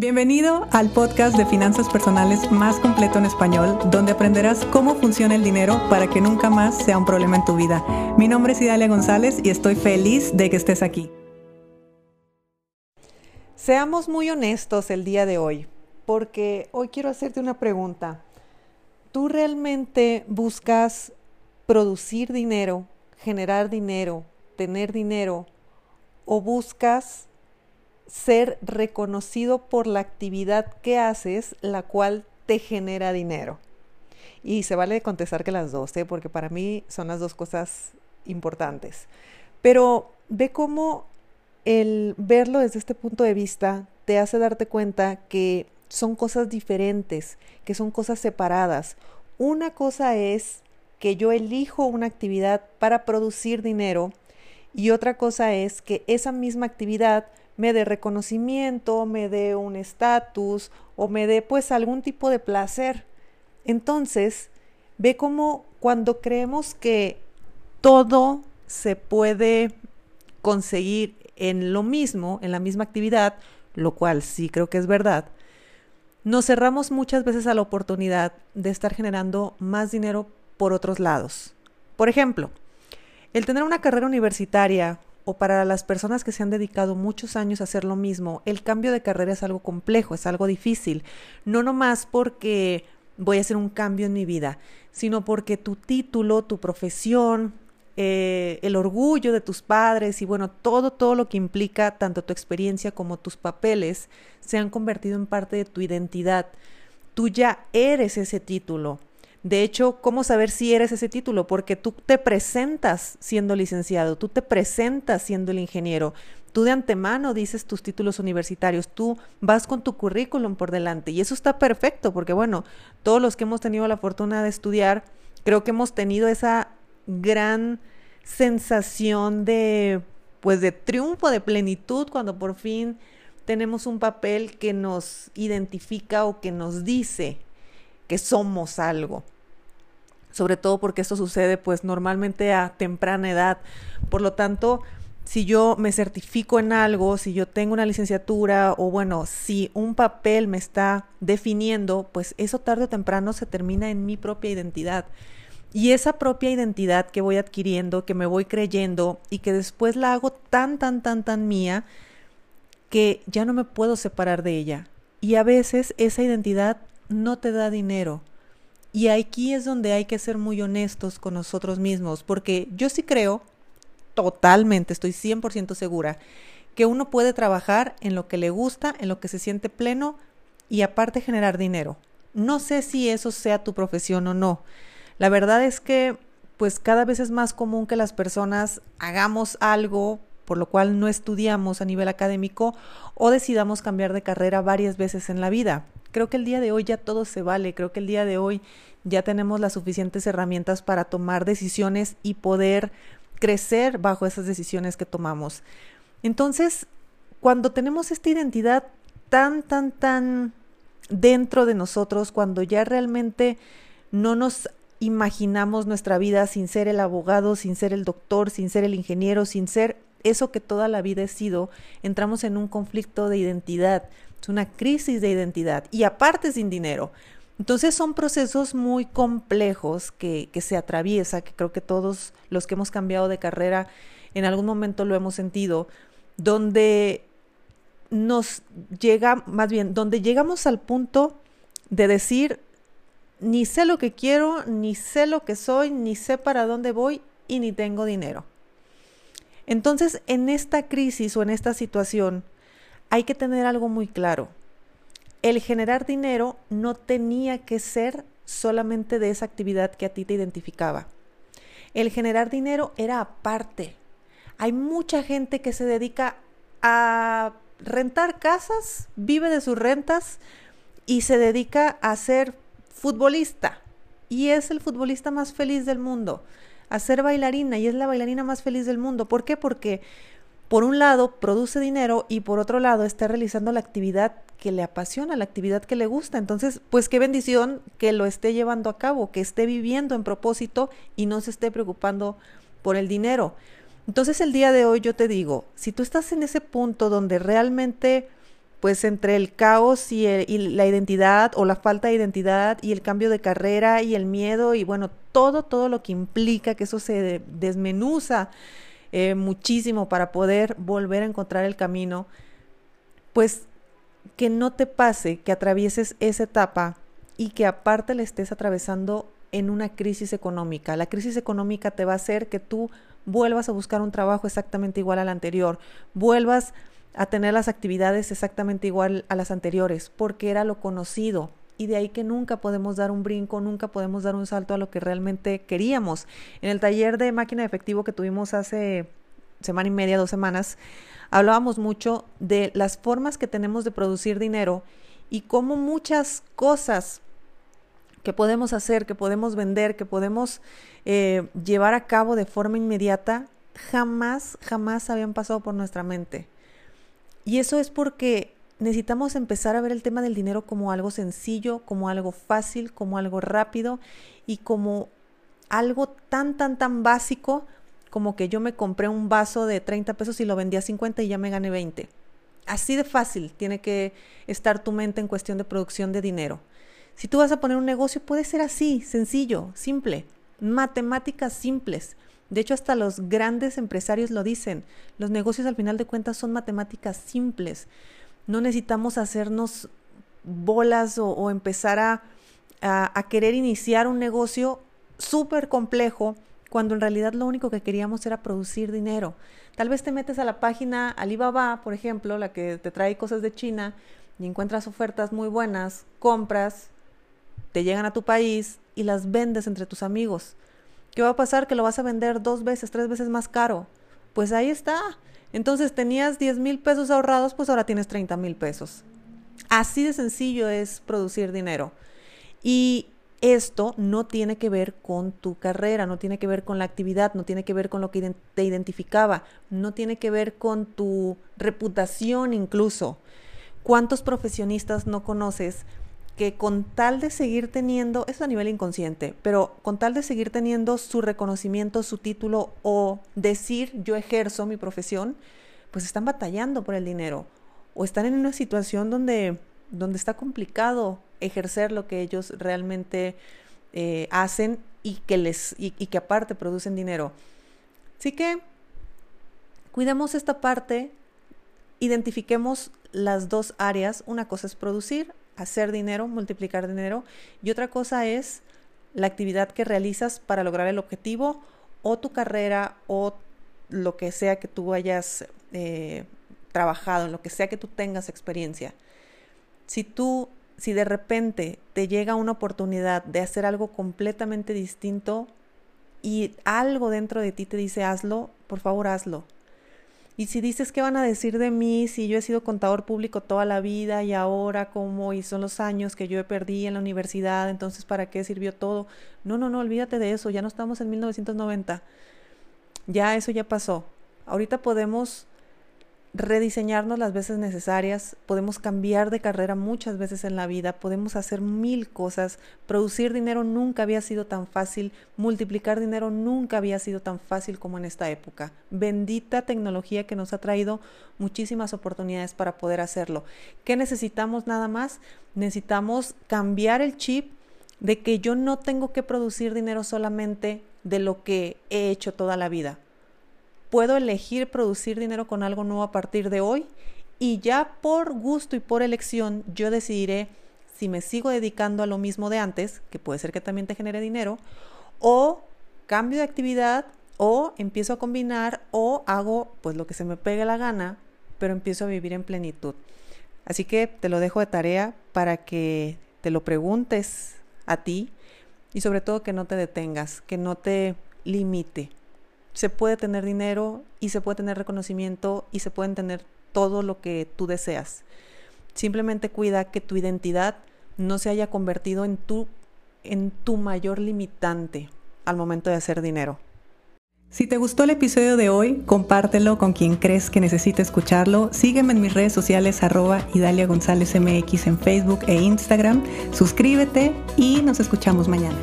Bienvenido al podcast de finanzas personales más completo en español, donde aprenderás cómo funciona el dinero para que nunca más sea un problema en tu vida. Mi nombre es Idalia González y estoy feliz de que estés aquí. Seamos muy honestos el día de hoy, porque hoy quiero hacerte una pregunta. ¿Tú realmente buscas producir dinero, generar dinero, tener dinero, o buscas ser reconocido por la actividad que haces, la cual te genera dinero. Y se vale contestar que las dos, ¿eh? porque para mí son las dos cosas importantes. Pero ve cómo el verlo desde este punto de vista te hace darte cuenta que son cosas diferentes, que son cosas separadas. Una cosa es que yo elijo una actividad para producir dinero y otra cosa es que esa misma actividad me dé reconocimiento, me dé un estatus o me dé pues algún tipo de placer. Entonces, ve cómo cuando creemos que todo se puede conseguir en lo mismo, en la misma actividad, lo cual sí creo que es verdad, nos cerramos muchas veces a la oportunidad de estar generando más dinero por otros lados. Por ejemplo, el tener una carrera universitaria o para las personas que se han dedicado muchos años a hacer lo mismo, el cambio de carrera es algo complejo, es algo difícil. No nomás porque voy a hacer un cambio en mi vida, sino porque tu título, tu profesión, eh, el orgullo de tus padres y bueno, todo, todo lo que implica tanto tu experiencia como tus papeles se han convertido en parte de tu identidad. Tú ya eres ese título. De hecho, ¿cómo saber si eres ese título? Porque tú te presentas siendo licenciado, tú te presentas siendo el ingeniero, tú de antemano dices tus títulos universitarios, tú vas con tu currículum por delante y eso está perfecto porque bueno, todos los que hemos tenido la fortuna de estudiar, creo que hemos tenido esa gran sensación de pues de triunfo, de plenitud cuando por fin tenemos un papel que nos identifica o que nos dice que somos algo. Sobre todo porque esto sucede pues normalmente a temprana edad. Por lo tanto, si yo me certifico en algo, si yo tengo una licenciatura o bueno, si un papel me está definiendo, pues eso tarde o temprano se termina en mi propia identidad. Y esa propia identidad que voy adquiriendo, que me voy creyendo y que después la hago tan, tan, tan, tan mía, que ya no me puedo separar de ella. Y a veces esa identidad no te da dinero. Y aquí es donde hay que ser muy honestos con nosotros mismos, porque yo sí creo, totalmente, estoy 100% segura, que uno puede trabajar en lo que le gusta, en lo que se siente pleno y aparte generar dinero. No sé si eso sea tu profesión o no. La verdad es que pues cada vez es más común que las personas hagamos algo por lo cual no estudiamos a nivel académico o decidamos cambiar de carrera varias veces en la vida. Creo que el día de hoy ya todo se vale, creo que el día de hoy ya tenemos las suficientes herramientas para tomar decisiones y poder crecer bajo esas decisiones que tomamos. Entonces, cuando tenemos esta identidad tan, tan, tan dentro de nosotros, cuando ya realmente no nos imaginamos nuestra vida sin ser el abogado, sin ser el doctor, sin ser el ingeniero, sin ser eso que toda la vida he sido, entramos en un conflicto de identidad, es una crisis de identidad y aparte sin dinero. Entonces son procesos muy complejos que, que se atraviesa, que creo que todos los que hemos cambiado de carrera en algún momento lo hemos sentido, donde nos llega, más bien, donde llegamos al punto de decir, ni sé lo que quiero, ni sé lo que soy, ni sé para dónde voy y ni tengo dinero. Entonces, en esta crisis o en esta situación, hay que tener algo muy claro. El generar dinero no tenía que ser solamente de esa actividad que a ti te identificaba. El generar dinero era aparte. Hay mucha gente que se dedica a rentar casas, vive de sus rentas y se dedica a ser futbolista. Y es el futbolista más feliz del mundo a ser bailarina y es la bailarina más feliz del mundo. ¿Por qué? Porque por un lado produce dinero y por otro lado está realizando la actividad que le apasiona, la actividad que le gusta. Entonces, pues qué bendición que lo esté llevando a cabo, que esté viviendo en propósito y no se esté preocupando por el dinero. Entonces, el día de hoy yo te digo, si tú estás en ese punto donde realmente pues entre el caos y, la identidad o la falta de identidad y el cambio de carrera y el miedo y bueno, todo, todo lo que implica que eso se desmenuza eh, muchísimo para poder volver a encontrar el camino, pues que no te pase que atravieses esa etapa y que aparte le estés atravesando en una crisis económica. La crisis económica te va a hacer que tú vuelvas a buscar un trabajo exactamente igual al anterior, vuelvas a tener las actividades exactamente igual a las anteriores, porque era lo conocido. Y de ahí que nunca podemos dar un brinco, nunca podemos dar un salto a lo que realmente queríamos. En el taller de máquina de efectivo que tuvimos hace semana y media, dos semanas, hablábamos mucho de las formas que tenemos de producir dinero y cómo muchas cosas que podemos hacer, que podemos vender, que podemos eh, llevar a cabo de forma inmediata, jamás, jamás habían pasado por nuestra mente. Y eso es porque necesitamos empezar a ver el tema del dinero como algo sencillo, como algo fácil, como algo rápido y como algo tan, tan, tan básico como que yo me compré un vaso de 30 pesos y lo vendí a 50 y ya me gané 20. Así de fácil tiene que estar tu mente en cuestión de producción de dinero. Si tú vas a poner un negocio, puede ser así, sencillo, simple, matemáticas simples. De hecho, hasta los grandes empresarios lo dicen. Los negocios al final de cuentas son matemáticas simples. No necesitamos hacernos bolas o, empezar a, a, querer iniciar un negocio súper complejo cuando en realidad lo único que queríamos era producir dinero. Tal vez te metes a la página Alibaba, por ejemplo, la que te trae cosas de China, y encuentras ofertas muy buenas, compras, te llegan a tu país y las vendes entre tus amigos. ¿Qué va a pasar? Que lo vas a vender dos veces, tres veces más caro. Pues ahí está. Entonces tenías 10 mil pesos ahorrados, pues ahora tienes 30 mil pesos. Así de sencillo es producir dinero. Y esto no tiene que ver con tu carrera, no tiene que ver con la actividad, no tiene que ver con lo que te identificaba, no tiene que ver con tu reputación incluso. ¿Cuántos profesionistas no conoces que con tal de seguir teniendo, eso a nivel inconsciente, pero con tal de seguir teniendo su reconocimiento, su título o decir yo ejerzo mi profesión, pues están batallando por el dinero o están en una situación donde, donde está complicado ejercer lo que ellos realmente eh, hacen y que, les, y que aparte producen dinero. Así que cuidemos esta parte, identifiquemos las dos áreas. Una cosa es producir, hacer dinero, multiplicar dinero, y otra cosa es la actividad que realizas para lograr el objetivo o tu carrera o lo que sea que tú hayas eh, trabajado, en lo que sea que tú tengas experiencia. Si tú, si de repente te llega una oportunidad de hacer algo completamente distinto y algo dentro de ti te dice hazlo, por favor hazlo. Y si dices qué van a decir de mí si yo he sido contador público toda la vida y ahora cómo y son los años que yo perdido en la universidad, entonces ¿para qué sirvió todo? No, no, no, olvídate de eso, ya no estamos en 1990. Ya eso ya pasó. Ahorita podemos rediseñarnos las veces necesarias, podemos cambiar de carrera muchas veces en la vida, podemos hacer mil cosas, producir dinero nunca había sido tan fácil, multiplicar dinero nunca había sido tan fácil como en esta época. Bendita tecnología que nos ha traído muchísimas oportunidades para poder hacerlo. ¿Qué necesitamos nada más? Necesitamos cambiar el chip de que yo no tengo que producir dinero solamente de lo que he hecho toda la vida puedo elegir producir dinero con algo nuevo a partir de hoy y ya por gusto y por elección yo decidiré si me sigo dedicando a lo mismo de antes, que puede ser que también te genere dinero, o cambio de actividad o empiezo a combinar o hago pues lo que se me pegue la gana, pero empiezo a vivir en plenitud. Así que te lo dejo de tarea para que te lo preguntes a ti y sobre todo que no te detengas, que no te limite se puede tener dinero y se puede tener reconocimiento y se pueden tener todo lo que tú deseas. Simplemente cuida que tu identidad no se haya convertido en tu, en tu mayor limitante al momento de hacer dinero. Si te gustó el episodio de hoy, compártelo con quien crees que necesite escucharlo. Sígueme en mis redes sociales arroba Idalia González MX en Facebook e Instagram. Suscríbete y nos escuchamos mañana.